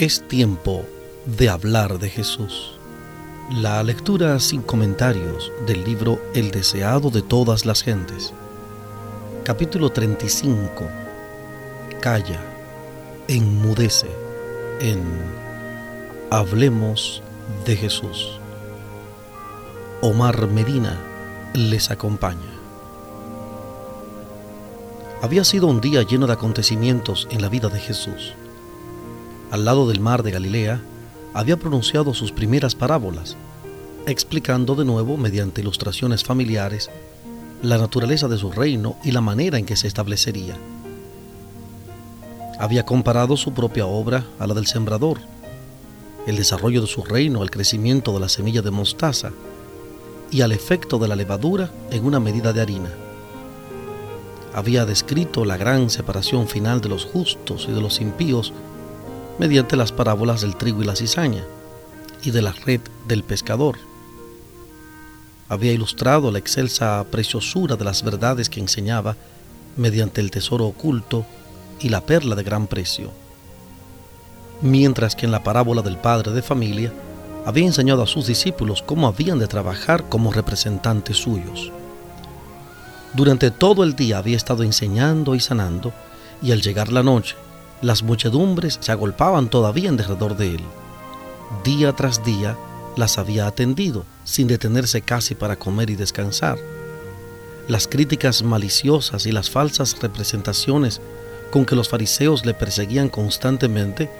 Es tiempo de hablar de Jesús. La lectura sin comentarios del libro El deseado de todas las gentes. Capítulo 35. Calla, enmudece en Hablemos de Jesús. Omar Medina les acompaña. Había sido un día lleno de acontecimientos en la vida de Jesús al lado del mar de Galilea, había pronunciado sus primeras parábolas, explicando de nuevo, mediante ilustraciones familiares, la naturaleza de su reino y la manera en que se establecería. Había comparado su propia obra a la del sembrador, el desarrollo de su reino al crecimiento de la semilla de mostaza y al efecto de la levadura en una medida de harina. Había descrito la gran separación final de los justos y de los impíos mediante las parábolas del trigo y la cizaña y de la red del pescador. Había ilustrado la excelsa preciosura de las verdades que enseñaba mediante el tesoro oculto y la perla de gran precio. Mientras que en la parábola del padre de familia había enseñado a sus discípulos cómo habían de trabajar como representantes suyos. Durante todo el día había estado enseñando y sanando, y al llegar la noche las muchedumbres se agolpaban todavía en derredor de él. Día tras día las había atendido, sin detenerse casi para comer y descansar. Las críticas maliciosas y las falsas representaciones con que los fariseos le perseguían constantemente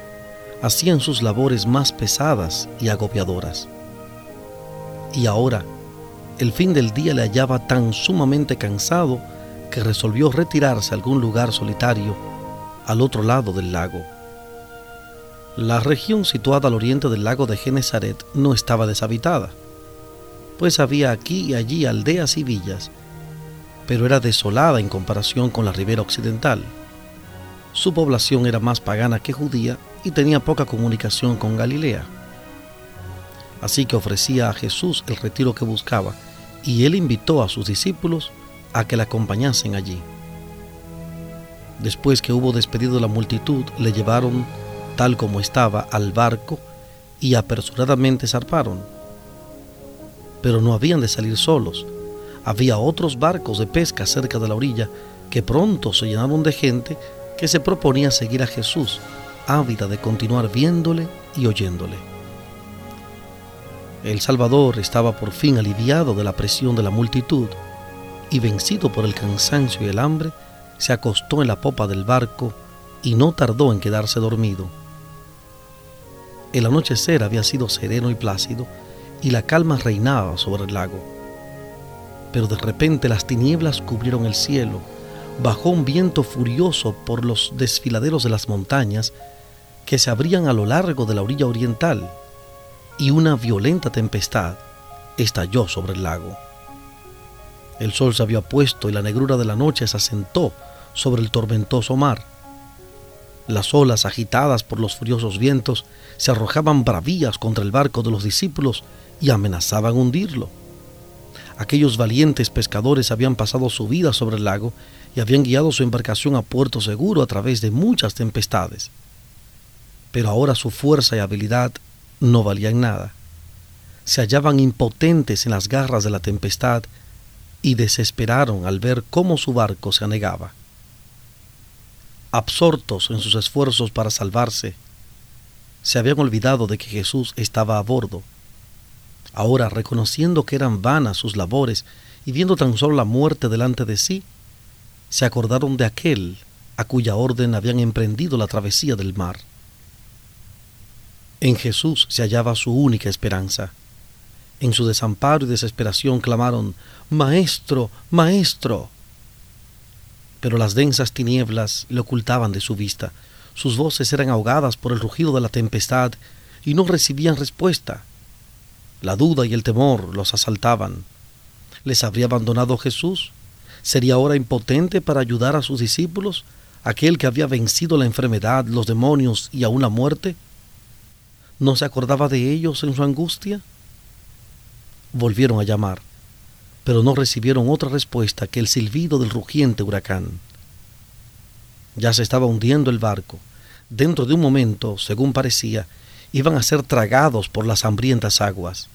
hacían sus labores más pesadas y agobiadoras. Y ahora, el fin del día le hallaba tan sumamente cansado que resolvió retirarse a algún lugar solitario al otro lado del lago. La región situada al oriente del lago de Genezaret no estaba deshabitada, pues había aquí y allí aldeas y villas, pero era desolada en comparación con la ribera occidental. Su población era más pagana que judía y tenía poca comunicación con Galilea. Así que ofrecía a Jesús el retiro que buscaba y él invitó a sus discípulos a que le acompañasen allí. Después que hubo despedido la multitud, le llevaron tal como estaba al barco y apresuradamente zarparon. Pero no habían de salir solos. Había otros barcos de pesca cerca de la orilla que pronto se llenaron de gente que se proponía seguir a Jesús, ávida de continuar viéndole y oyéndole. El Salvador estaba por fin aliviado de la presión de la multitud y vencido por el cansancio y el hambre, se acostó en la popa del barco y no tardó en quedarse dormido. El anochecer había sido sereno y plácido y la calma reinaba sobre el lago. Pero de repente las tinieblas cubrieron el cielo, bajó un viento furioso por los desfiladeros de las montañas que se abrían a lo largo de la orilla oriental y una violenta tempestad estalló sobre el lago. El sol se había puesto y la negrura de la noche se asentó sobre el tormentoso mar. Las olas agitadas por los furiosos vientos se arrojaban bravías contra el barco de los discípulos y amenazaban hundirlo. Aquellos valientes pescadores habían pasado su vida sobre el lago y habían guiado su embarcación a puerto seguro a través de muchas tempestades. Pero ahora su fuerza y habilidad no valían nada. Se hallaban impotentes en las garras de la tempestad y desesperaron al ver cómo su barco se anegaba absortos en sus esfuerzos para salvarse, se habían olvidado de que Jesús estaba a bordo. Ahora, reconociendo que eran vanas sus labores y viendo tan solo la muerte delante de sí, se acordaron de aquel a cuya orden habían emprendido la travesía del mar. En Jesús se hallaba su única esperanza. En su desamparo y desesperación clamaron, Maestro, Maestro pero las densas tinieblas le ocultaban de su vista. Sus voces eran ahogadas por el rugido de la tempestad y no recibían respuesta. La duda y el temor los asaltaban. ¿Les habría abandonado Jesús? ¿Sería ahora impotente para ayudar a sus discípulos, aquel que había vencido la enfermedad, los demonios y aún la muerte? ¿No se acordaba de ellos en su angustia? Volvieron a llamar pero no recibieron otra respuesta que el silbido del rugiente huracán. Ya se estaba hundiendo el barco, dentro de un momento, según parecía, iban a ser tragados por las hambrientas aguas.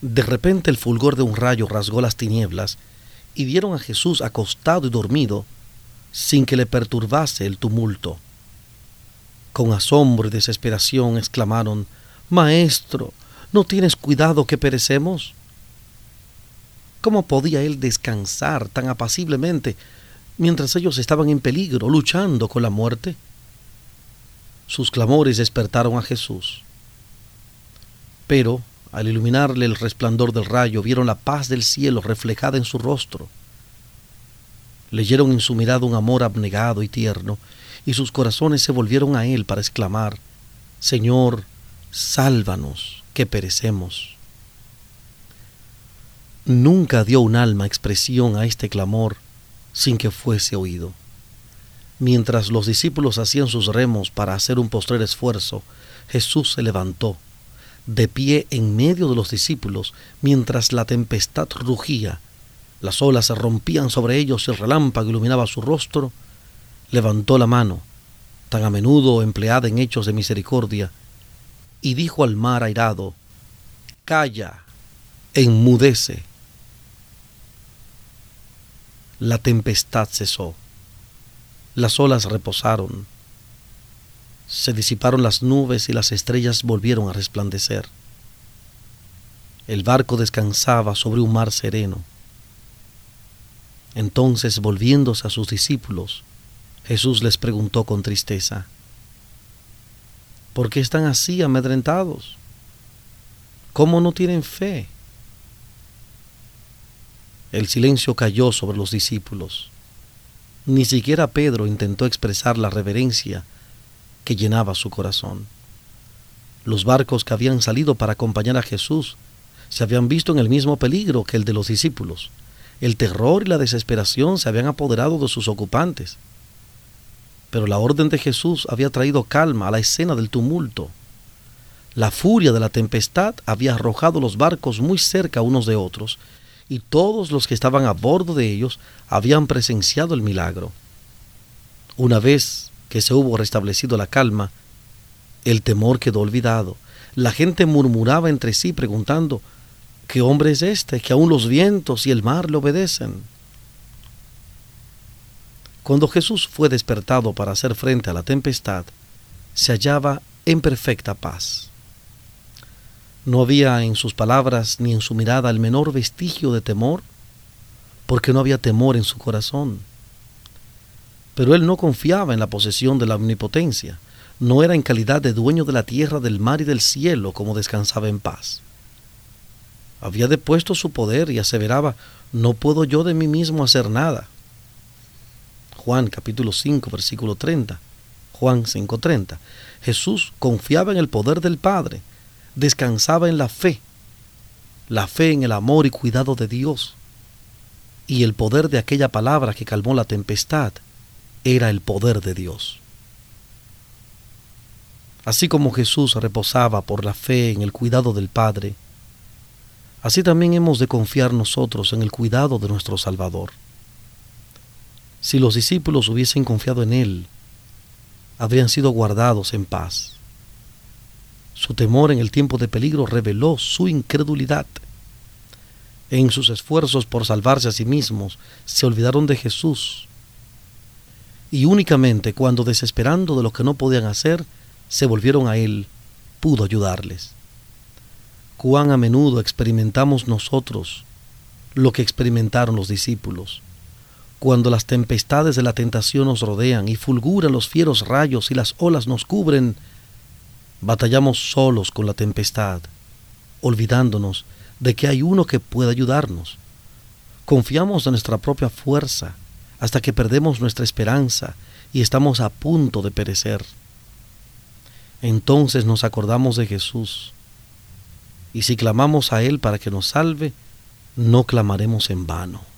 De repente el fulgor de un rayo rasgó las tinieblas y vieron a Jesús acostado y dormido sin que le perturbase el tumulto. Con asombro y desesperación exclamaron, Maestro, ¿no tienes cuidado que perecemos? ¿Cómo podía él descansar tan apaciblemente mientras ellos estaban en peligro, luchando con la muerte? Sus clamores despertaron a Jesús. Pero, al iluminarle el resplandor del rayo, vieron la paz del cielo reflejada en su rostro. Leyeron en su mirada un amor abnegado y tierno, y sus corazones se volvieron a él para exclamar, Señor, sálvanos, que perecemos. Nunca dio un alma expresión a este clamor sin que fuese oído. Mientras los discípulos hacían sus remos para hacer un postrer esfuerzo, Jesús se levantó, de pie en medio de los discípulos, mientras la tempestad rugía, las olas se rompían sobre ellos y el relámpago iluminaba su rostro, levantó la mano, tan a menudo empleada en hechos de misericordia, y dijo al mar airado, Calla, enmudece. La tempestad cesó las olas reposaron, se disiparon las nubes y las estrellas volvieron a resplandecer. El barco descansaba sobre un mar sereno. Entonces, volviéndose a sus discípulos, Jesús les preguntó con tristeza, ¿por qué están así amedrentados? ¿Cómo no tienen fe? El silencio cayó sobre los discípulos. Ni siquiera Pedro intentó expresar la reverencia que llenaba su corazón. Los barcos que habían salido para acompañar a Jesús se habían visto en el mismo peligro que el de los discípulos. El terror y la desesperación se habían apoderado de sus ocupantes. Pero la orden de Jesús había traído calma a la escena del tumulto. La furia de la tempestad había arrojado los barcos muy cerca unos de otros y todos los que estaban a bordo de ellos habían presenciado el milagro. Una vez que se hubo restablecido la calma, el temor quedó olvidado. La gente murmuraba entre sí preguntando, ¿qué hombre es este que aún los vientos y el mar le obedecen? Cuando Jesús fue despertado para hacer frente a la tempestad, se hallaba en perfecta paz. No había en sus palabras ni en su mirada el menor vestigio de temor, porque no había temor en su corazón. Pero él no confiaba en la posesión de la omnipotencia, no era en calidad de dueño de la tierra, del mar y del cielo como descansaba en paz. Había depuesto su poder y aseveraba, no puedo yo de mí mismo hacer nada. Juan capítulo 5 versículo 30. Juan 5:30. Jesús confiaba en el poder del Padre descansaba en la fe, la fe en el amor y cuidado de Dios. Y el poder de aquella palabra que calmó la tempestad era el poder de Dios. Así como Jesús reposaba por la fe en el cuidado del Padre, así también hemos de confiar nosotros en el cuidado de nuestro Salvador. Si los discípulos hubiesen confiado en Él, habrían sido guardados en paz. Su temor en el tiempo de peligro reveló su incredulidad. En sus esfuerzos por salvarse a sí mismos, se olvidaron de Jesús. Y únicamente cuando, desesperando de lo que no podían hacer, se volvieron a Él, pudo ayudarles. Cuán a menudo experimentamos nosotros lo que experimentaron los discípulos. Cuando las tempestades de la tentación nos rodean y fulguran los fieros rayos y las olas nos cubren, Batallamos solos con la tempestad, olvidándonos de que hay uno que puede ayudarnos. Confiamos en nuestra propia fuerza hasta que perdemos nuestra esperanza y estamos a punto de perecer. Entonces nos acordamos de Jesús. Y si clamamos a Él para que nos salve, no clamaremos en vano.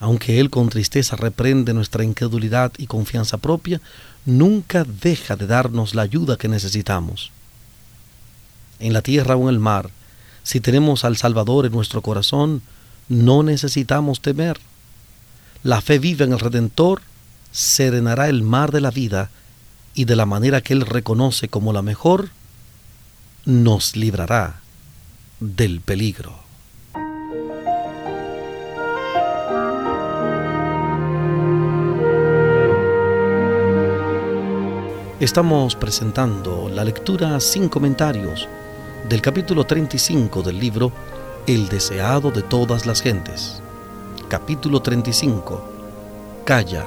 Aunque Él con tristeza reprende nuestra incredulidad y confianza propia, nunca deja de darnos la ayuda que necesitamos. En la tierra o en el mar, si tenemos al Salvador en nuestro corazón, no necesitamos temer. La fe viva en el Redentor serenará el mar de la vida y de la manera que Él reconoce como la mejor, nos librará del peligro. Estamos presentando la lectura sin comentarios del capítulo 35 del libro El deseado de todas las gentes. Capítulo 35. Calla,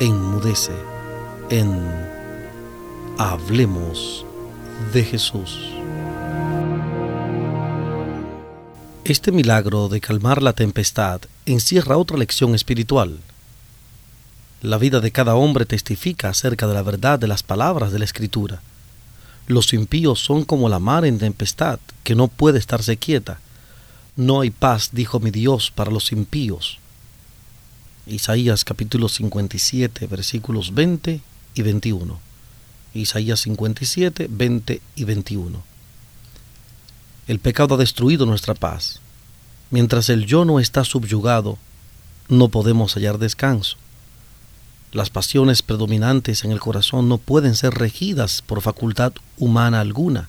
enmudece, en Hablemos de Jesús. Este milagro de calmar la tempestad encierra otra lección espiritual. La vida de cada hombre testifica acerca de la verdad de las palabras de la Escritura. Los impíos son como la mar en tempestad, que no puede estarse quieta. No hay paz, dijo mi Dios, para los impíos. Isaías capítulo 57, versículos 20 y 21. Isaías 57, 20 y 21. El pecado ha destruido nuestra paz. Mientras el yo no está subyugado, no podemos hallar descanso. Las pasiones predominantes en el corazón no pueden ser regidas por facultad humana alguna.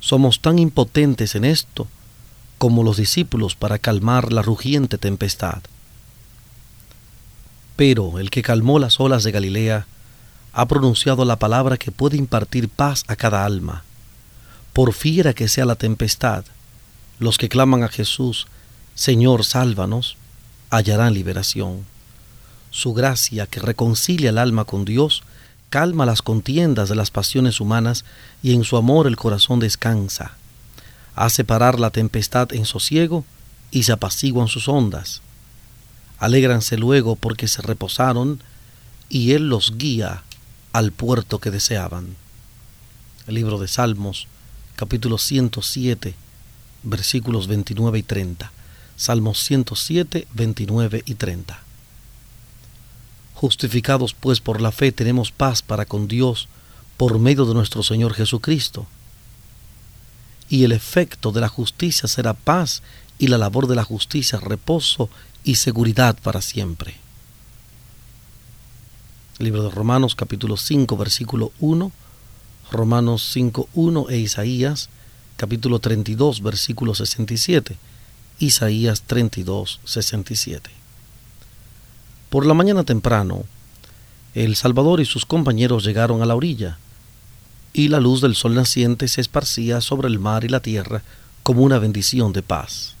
Somos tan impotentes en esto como los discípulos para calmar la rugiente tempestad. Pero el que calmó las olas de Galilea ha pronunciado la palabra que puede impartir paz a cada alma por fiera que sea la tempestad, los que claman a Jesús, Señor, sálvanos, hallarán liberación. Su gracia que reconcilia el alma con Dios, calma las contiendas de las pasiones humanas y en su amor el corazón descansa. Hace parar la tempestad en sosiego y se apaciguan sus ondas. Alégranse luego porque se reposaron y Él los guía al puerto que deseaban. Libro de Salmos, capítulo 107, versículos 29 y 30. Salmos 107, 29 y 30. Justificados pues por la fe tenemos paz para con Dios por medio de nuestro Señor Jesucristo. Y el efecto de la justicia será paz y la labor de la justicia reposo y seguridad para siempre. Libro de Romanos capítulo 5 versículo 1 Romanos 5.1 e Isaías capítulo 32 versículo 67. Isaías 32, 67. Por la mañana temprano, el Salvador y sus compañeros llegaron a la orilla, y la luz del sol naciente se esparcía sobre el mar y la tierra como una bendición de paz.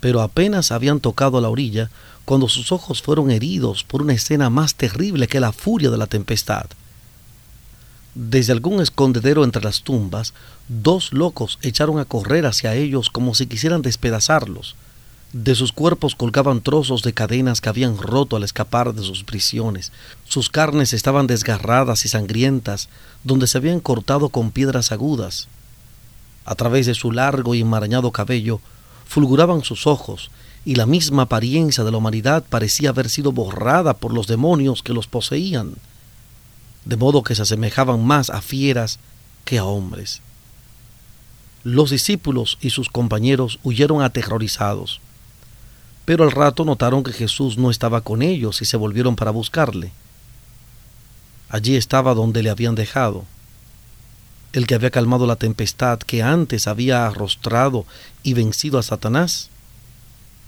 Pero apenas habían tocado la orilla cuando sus ojos fueron heridos por una escena más terrible que la furia de la tempestad. Desde algún escondedero entre las tumbas, dos locos echaron a correr hacia ellos como si quisieran despedazarlos. De sus cuerpos colgaban trozos de cadenas que habían roto al escapar de sus prisiones. Sus carnes estaban desgarradas y sangrientas, donde se habían cortado con piedras agudas. A través de su largo y enmarañado cabello fulguraban sus ojos, y la misma apariencia de la humanidad parecía haber sido borrada por los demonios que los poseían de modo que se asemejaban más a fieras que a hombres. Los discípulos y sus compañeros huyeron aterrorizados, pero al rato notaron que Jesús no estaba con ellos y se volvieron para buscarle. Allí estaba donde le habían dejado, el que había calmado la tempestad que antes había arrostrado y vencido a Satanás,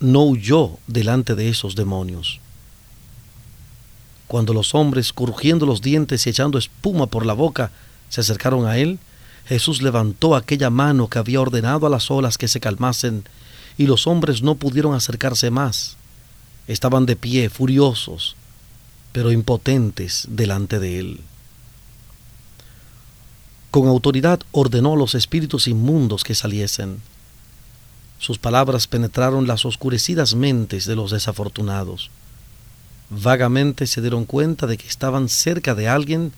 no huyó delante de esos demonios. Cuando los hombres, crujiendo los dientes y echando espuma por la boca, se acercaron a él, Jesús levantó aquella mano que había ordenado a las olas que se calmasen, y los hombres no pudieron acercarse más. Estaban de pie, furiosos, pero impotentes delante de él. Con autoridad ordenó a los espíritus inmundos que saliesen. Sus palabras penetraron las oscurecidas mentes de los desafortunados. Vagamente se dieron cuenta de que estaban cerca de alguien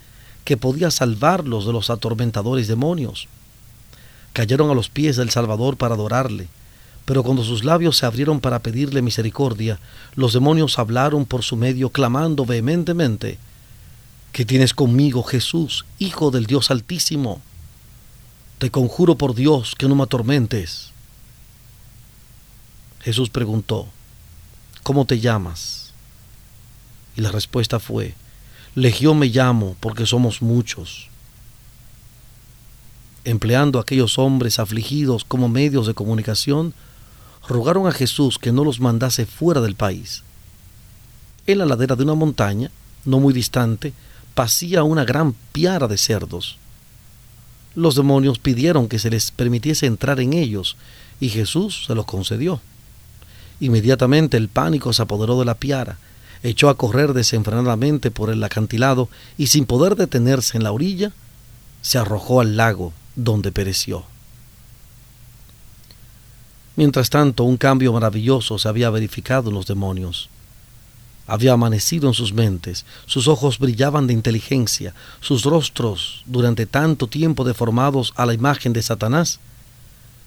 que podía salvarlos de los atormentadores demonios. Cayeron a los pies del Salvador para adorarle, pero cuando sus labios se abrieron para pedirle misericordia, los demonios hablaron por su medio, clamando vehementemente, ¿Qué tienes conmigo, Jesús, Hijo del Dios Altísimo? Te conjuro por Dios que no me atormentes. Jesús preguntó, ¿Cómo te llamas? Y la respuesta fue, Legión me llamo porque somos muchos. Empleando a aquellos hombres afligidos como medios de comunicación, rogaron a Jesús que no los mandase fuera del país. En la ladera de una montaña, no muy distante, pasía una gran piara de cerdos. Los demonios pidieron que se les permitiese entrar en ellos, y Jesús se los concedió. Inmediatamente el pánico se apoderó de la piara, echó a correr desenfrenadamente por el acantilado y sin poder detenerse en la orilla, se arrojó al lago, donde pereció. Mientras tanto, un cambio maravilloso se había verificado en los demonios. Había amanecido en sus mentes, sus ojos brillaban de inteligencia, sus rostros, durante tanto tiempo deformados a la imagen de Satanás,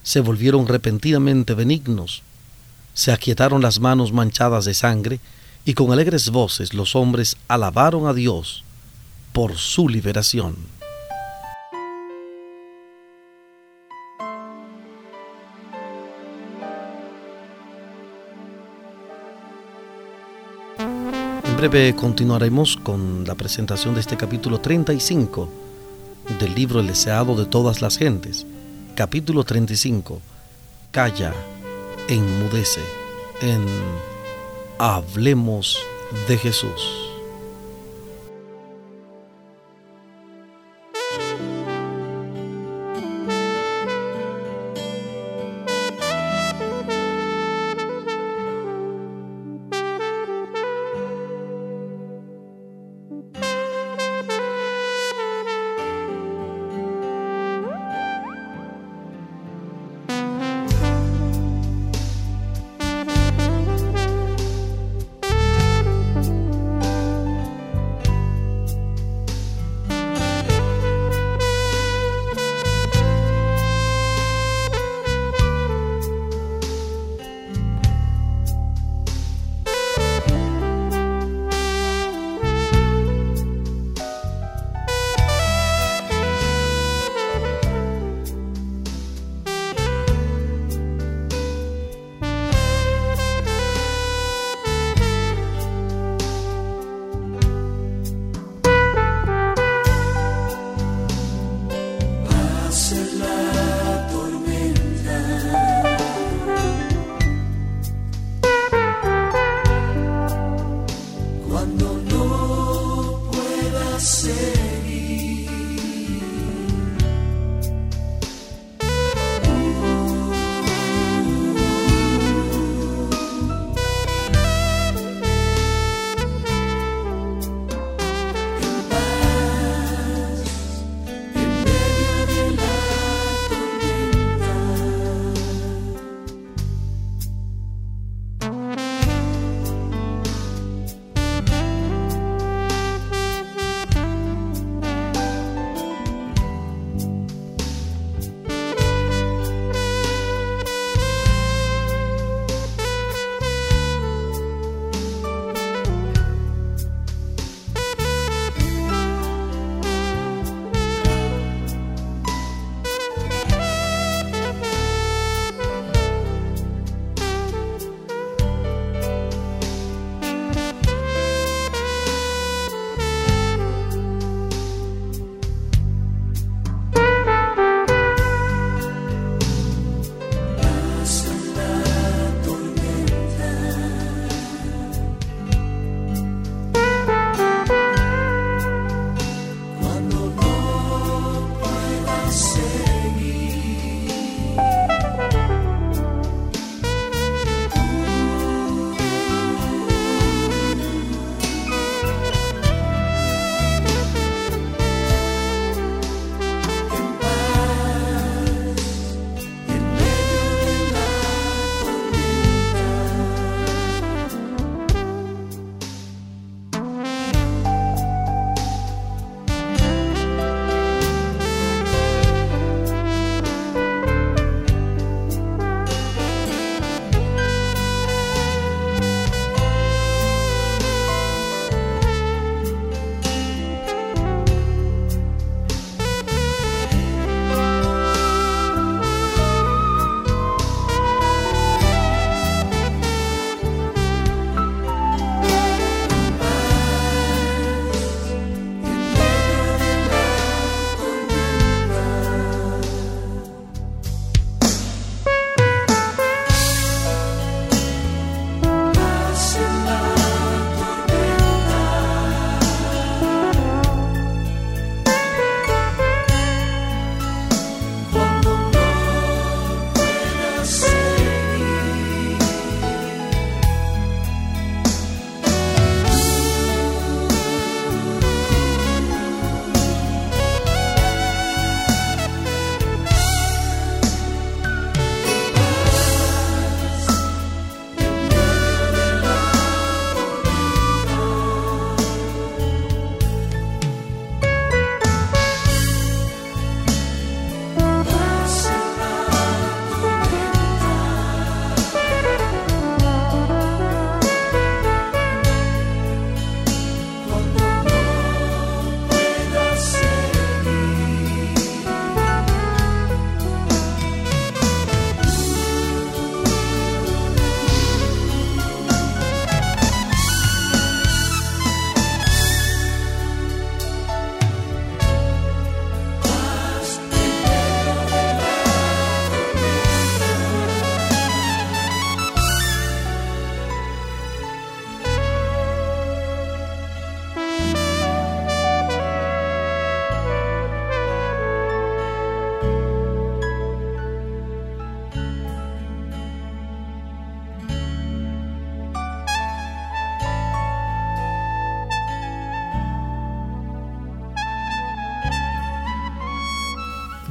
se volvieron repentinamente benignos, se aquietaron las manos manchadas de sangre, y con alegres voces los hombres alabaron a Dios por su liberación. Breve continuaremos con la presentación de este capítulo 35 del libro El deseado de todas las gentes. Capítulo 35. Calla, enmudece en Hablemos de Jesús.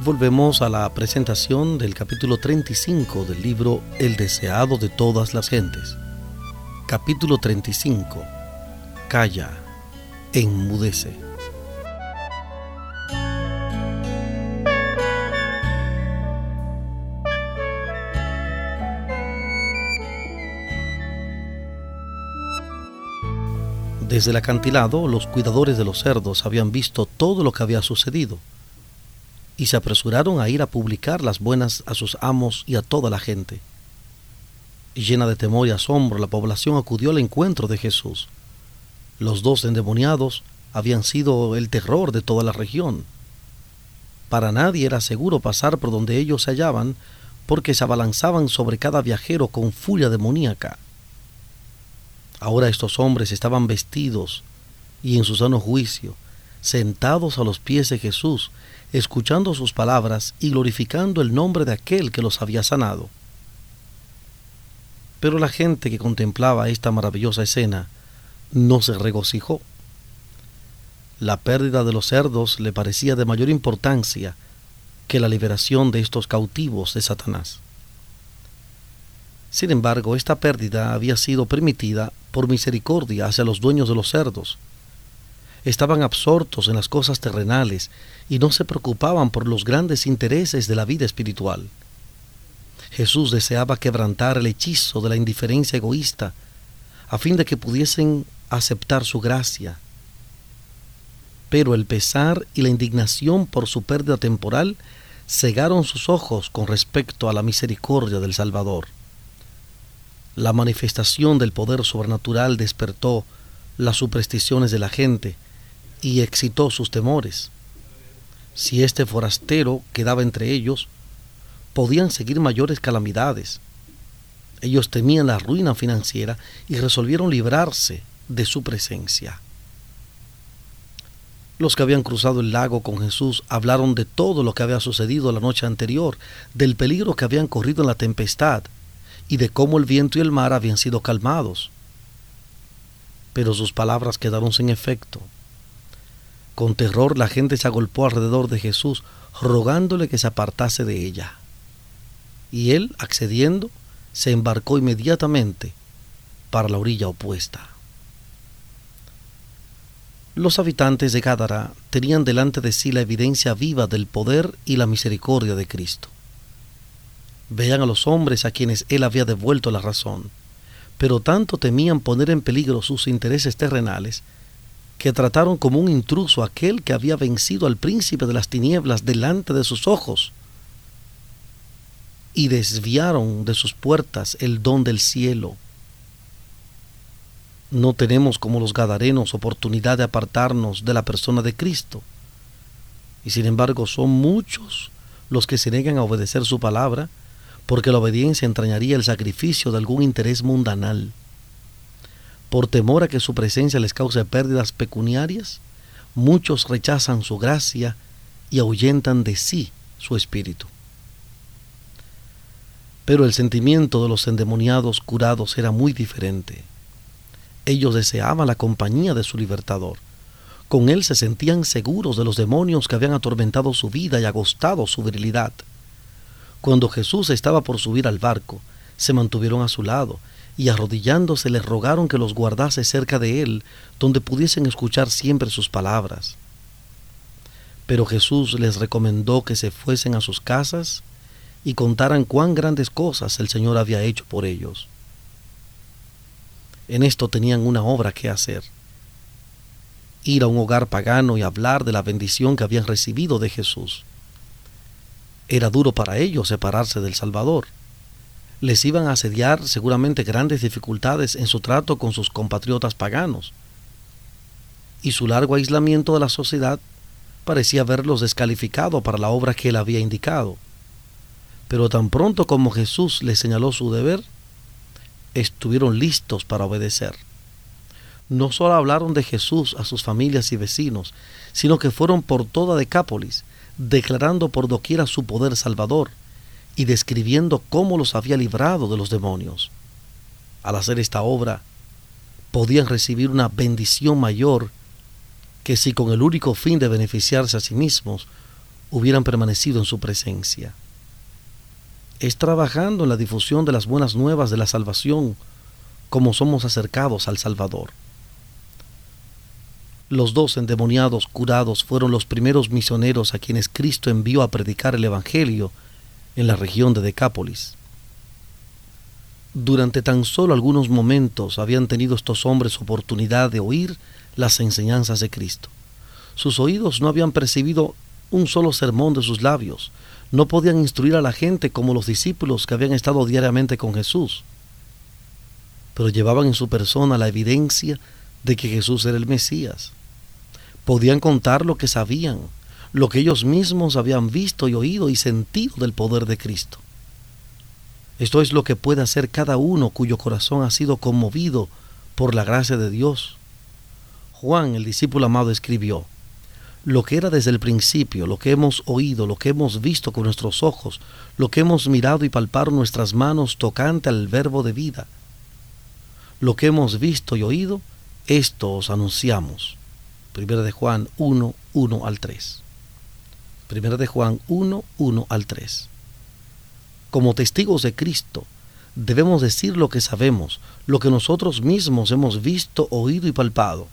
Volvemos a la presentación del capítulo 35 del libro El deseado de todas las gentes. Capítulo 35. Calla, enmudece. Desde el acantilado, los cuidadores de los cerdos habían visto todo lo que había sucedido y se apresuraron a ir a publicar las buenas a sus amos y a toda la gente. Y llena de temor y asombro, la población acudió al encuentro de Jesús. Los dos endemoniados habían sido el terror de toda la región. Para nadie era seguro pasar por donde ellos se hallaban, porque se abalanzaban sobre cada viajero con furia demoníaca. Ahora estos hombres estaban vestidos y en su sano juicio, sentados a los pies de Jesús, escuchando sus palabras y glorificando el nombre de aquel que los había sanado. Pero la gente que contemplaba esta maravillosa escena no se regocijó. La pérdida de los cerdos le parecía de mayor importancia que la liberación de estos cautivos de Satanás. Sin embargo, esta pérdida había sido permitida por misericordia hacia los dueños de los cerdos, estaban absortos en las cosas terrenales y no se preocupaban por los grandes intereses de la vida espiritual. Jesús deseaba quebrantar el hechizo de la indiferencia egoísta a fin de que pudiesen aceptar su gracia. Pero el pesar y la indignación por su pérdida temporal cegaron sus ojos con respecto a la misericordia del Salvador. La manifestación del poder sobrenatural despertó las supersticiones de la gente y excitó sus temores. Si este forastero quedaba entre ellos, podían seguir mayores calamidades. Ellos temían la ruina financiera y resolvieron librarse de su presencia. Los que habían cruzado el lago con Jesús hablaron de todo lo que había sucedido la noche anterior, del peligro que habían corrido en la tempestad y de cómo el viento y el mar habían sido calmados. Pero sus palabras quedaron sin efecto. Con terror la gente se agolpó alrededor de Jesús, rogándole que se apartase de ella. Y él, accediendo, se embarcó inmediatamente para la orilla opuesta. Los habitantes de Gádara tenían delante de sí la evidencia viva del poder y la misericordia de Cristo. Vean a los hombres a quienes él había devuelto la razón, pero tanto temían poner en peligro sus intereses terrenales que trataron como un intruso aquel que había vencido al príncipe de las tinieblas delante de sus ojos, y desviaron de sus puertas el don del cielo. No tenemos como los gadarenos oportunidad de apartarnos de la persona de Cristo, y sin embargo son muchos los que se negan a obedecer su palabra, porque la obediencia entrañaría el sacrificio de algún interés mundanal por temor a que su presencia les cause pérdidas pecuniarias, muchos rechazan su gracia y ahuyentan de sí su espíritu. Pero el sentimiento de los endemoniados curados era muy diferente. Ellos deseaban la compañía de su libertador. Con él se sentían seguros de los demonios que habían atormentado su vida y agostado su virilidad. Cuando Jesús estaba por subir al barco, se mantuvieron a su lado y arrodillándose le rogaron que los guardase cerca de él, donde pudiesen escuchar siempre sus palabras. Pero Jesús les recomendó que se fuesen a sus casas y contaran cuán grandes cosas el Señor había hecho por ellos. En esto tenían una obra que hacer. Ir a un hogar pagano y hablar de la bendición que habían recibido de Jesús. Era duro para ellos separarse del Salvador les iban a asediar seguramente grandes dificultades en su trato con sus compatriotas paganos. Y su largo aislamiento de la sociedad parecía haberlos descalificado para la obra que él había indicado. Pero tan pronto como Jesús les señaló su deber, estuvieron listos para obedecer. No solo hablaron de Jesús a sus familias y vecinos, sino que fueron por toda Decápolis, declarando por doquiera su poder salvador, y describiendo cómo los había librado de los demonios. Al hacer esta obra, podían recibir una bendición mayor que si con el único fin de beneficiarse a sí mismos hubieran permanecido en su presencia. Es trabajando en la difusión de las buenas nuevas de la salvación como somos acercados al Salvador. Los dos endemoniados curados fueron los primeros misioneros a quienes Cristo envió a predicar el Evangelio en la región de Decápolis. Durante tan solo algunos momentos habían tenido estos hombres oportunidad de oír las enseñanzas de Cristo. Sus oídos no habían percibido un solo sermón de sus labios, no podían instruir a la gente como los discípulos que habían estado diariamente con Jesús pero llevaban en su persona la evidencia de que Jesús era el Mesías. Podían contar lo que sabían, lo que ellos mismos habían visto y oído y sentido del poder de Cristo. Esto es lo que puede hacer cada uno cuyo corazón ha sido conmovido por la gracia de Dios. Juan, el discípulo amado, escribió, lo que era desde el principio, lo que hemos oído, lo que hemos visto con nuestros ojos, lo que hemos mirado y palpado nuestras manos tocante al verbo de vida lo que hemos visto y oído, esto os anunciamos. Primera de Juan 1, 1 al 3. Primera de Juan 1, 1 al 3. Como testigos de Cristo, debemos decir lo que sabemos, lo que nosotros mismos hemos visto, oído y palpado.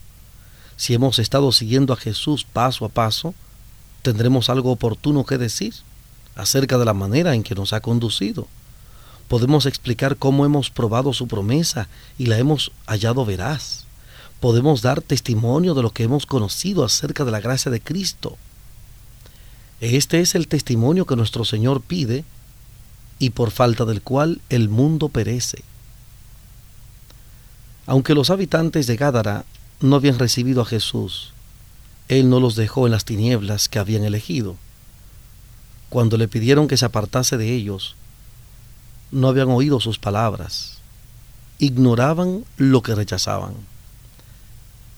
Si hemos estado siguiendo a Jesús paso a paso, tendremos algo oportuno que decir acerca de la manera en que nos ha conducido Podemos explicar cómo hemos probado su promesa y la hemos hallado veraz. Podemos dar testimonio de lo que hemos conocido acerca de la gracia de Cristo. Este es el testimonio que nuestro Señor pide y por falta del cual el mundo perece. Aunque los habitantes de Gádara no habían recibido a Jesús, Él no los dejó en las tinieblas que habían elegido. Cuando le pidieron que se apartase de ellos, no habían oído sus palabras, ignoraban lo que rechazaban.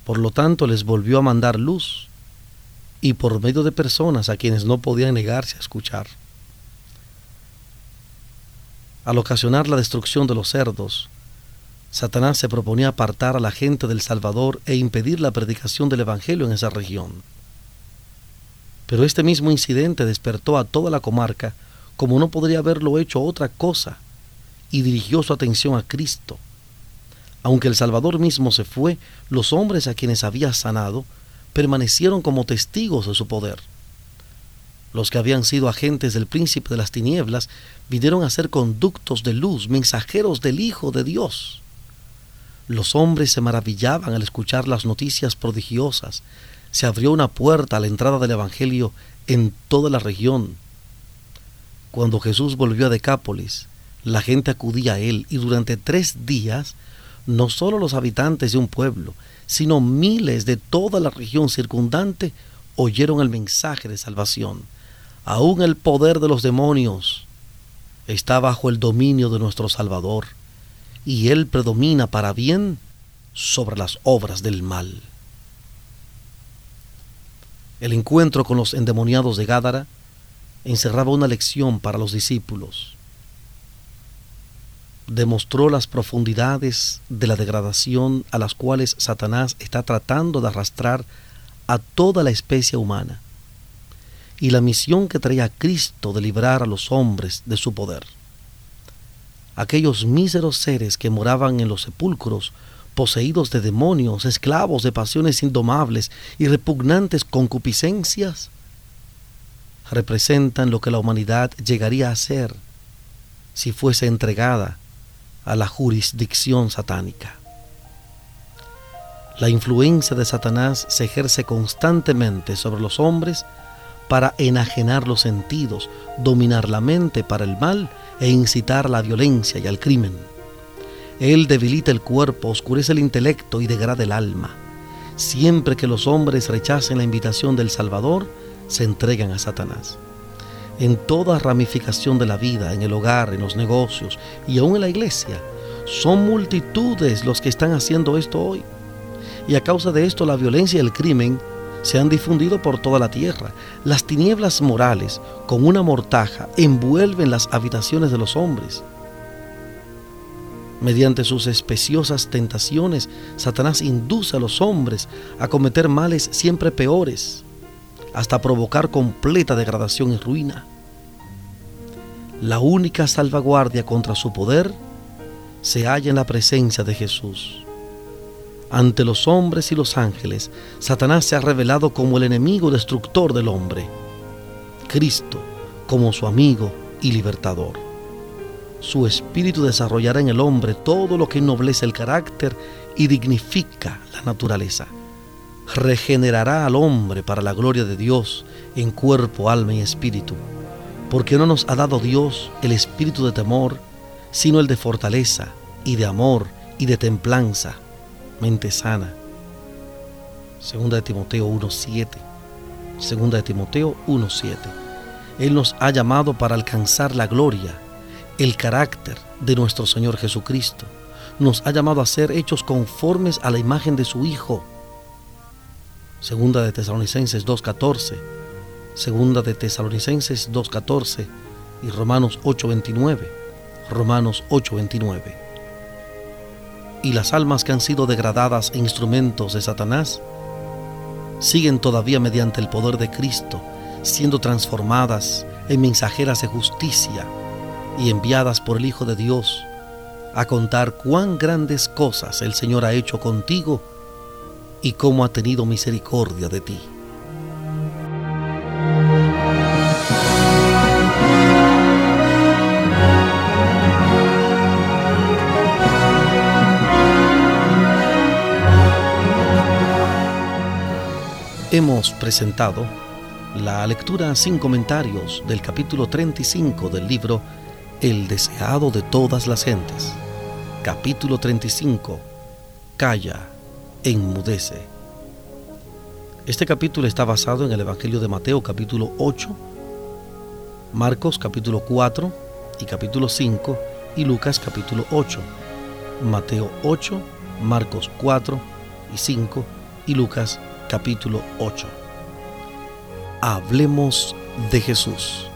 Por lo tanto, les volvió a mandar luz y por medio de personas a quienes no podían negarse a escuchar. Al ocasionar la destrucción de los cerdos, Satanás se proponía apartar a la gente del Salvador e impedir la predicación del Evangelio en esa región. Pero este mismo incidente despertó a toda la comarca como no podría haberlo hecho otra cosa y dirigió su atención a Cristo. Aunque el Salvador mismo se fue, los hombres a quienes había sanado permanecieron como testigos de su poder. Los que habían sido agentes del príncipe de las tinieblas vinieron a ser conductos de luz, mensajeros del Hijo de Dios. Los hombres se maravillaban al escuchar las noticias prodigiosas. Se abrió una puerta a la entrada del Evangelio en toda la región. Cuando Jesús volvió a Decápolis, la gente acudía a él y durante tres días no solo los habitantes de un pueblo, sino miles de toda la región circundante oyeron el mensaje de salvación. Aún el poder de los demonios está bajo el dominio de nuestro Salvador, y Él predomina para bien sobre las obras del mal. El encuentro con los endemoniados de Gádara encerraba una lección para los discípulos demostró las profundidades de la degradación a las cuales Satanás está tratando de arrastrar a toda la especie humana y la misión que traía Cristo de librar a los hombres de su poder. Aquellos míseros seres que moraban en los sepulcros, poseídos de demonios, esclavos de pasiones indomables y repugnantes concupiscencias, representan lo que la humanidad llegaría a ser si fuese entregada a la jurisdicción satánica. La influencia de Satanás se ejerce constantemente sobre los hombres para enajenar los sentidos, dominar la mente para el mal e incitar a la violencia y al crimen. Él debilita el cuerpo, oscurece el intelecto y degrada el alma. Siempre que los hombres rechacen la invitación del Salvador, se entregan a Satanás en toda ramificación de la vida, en el hogar, en los negocios y aún en la iglesia. Son multitudes los que están haciendo esto hoy. Y a causa de esto la violencia y el crimen se han difundido por toda la tierra. Las tinieblas morales, con una mortaja, envuelven las habitaciones de los hombres. Mediante sus especiosas tentaciones, Satanás induce a los hombres a cometer males siempre peores hasta provocar completa degradación y ruina. La única salvaguardia contra su poder se halla en la presencia de Jesús. Ante los hombres y los ángeles, Satanás se ha revelado como el enemigo destructor del hombre, Cristo como su amigo y libertador. Su espíritu desarrollará en el hombre todo lo que ennoblece el carácter y dignifica la naturaleza. Regenerará al hombre para la gloria de Dios en cuerpo, alma y espíritu, porque no nos ha dado Dios el espíritu de temor, sino el de fortaleza y de amor y de templanza, mente sana. Segunda de Timoteo 1.7. Segunda de Timoteo 1.7. Él nos ha llamado para alcanzar la gloria, el carácter de nuestro Señor Jesucristo. Nos ha llamado a ser hechos conformes a la imagen de su Hijo. Segunda de Tesalonicenses 2.14. Segunda de Tesalonicenses 2.14 y Romanos 8.29. Romanos 8.29. Y las almas que han sido degradadas e instrumentos de Satanás siguen todavía mediante el poder de Cristo siendo transformadas en mensajeras de justicia y enviadas por el Hijo de Dios a contar cuán grandes cosas el Señor ha hecho contigo y cómo ha tenido misericordia de ti. Hemos presentado la lectura sin comentarios del capítulo 35 del libro El deseado de todas las gentes. Capítulo 35. Calla, enmudece. Este capítulo está basado en el Evangelio de Mateo capítulo 8, Marcos capítulo 4 y capítulo 5 y Lucas capítulo 8. Mateo 8, Marcos 4 y 5 y Lucas capítulo 8 hablemos de Jesús.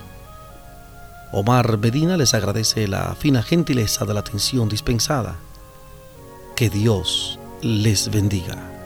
Omar Medina les agradece la fina gentileza de la atención dispensada. Que Dios les bendiga.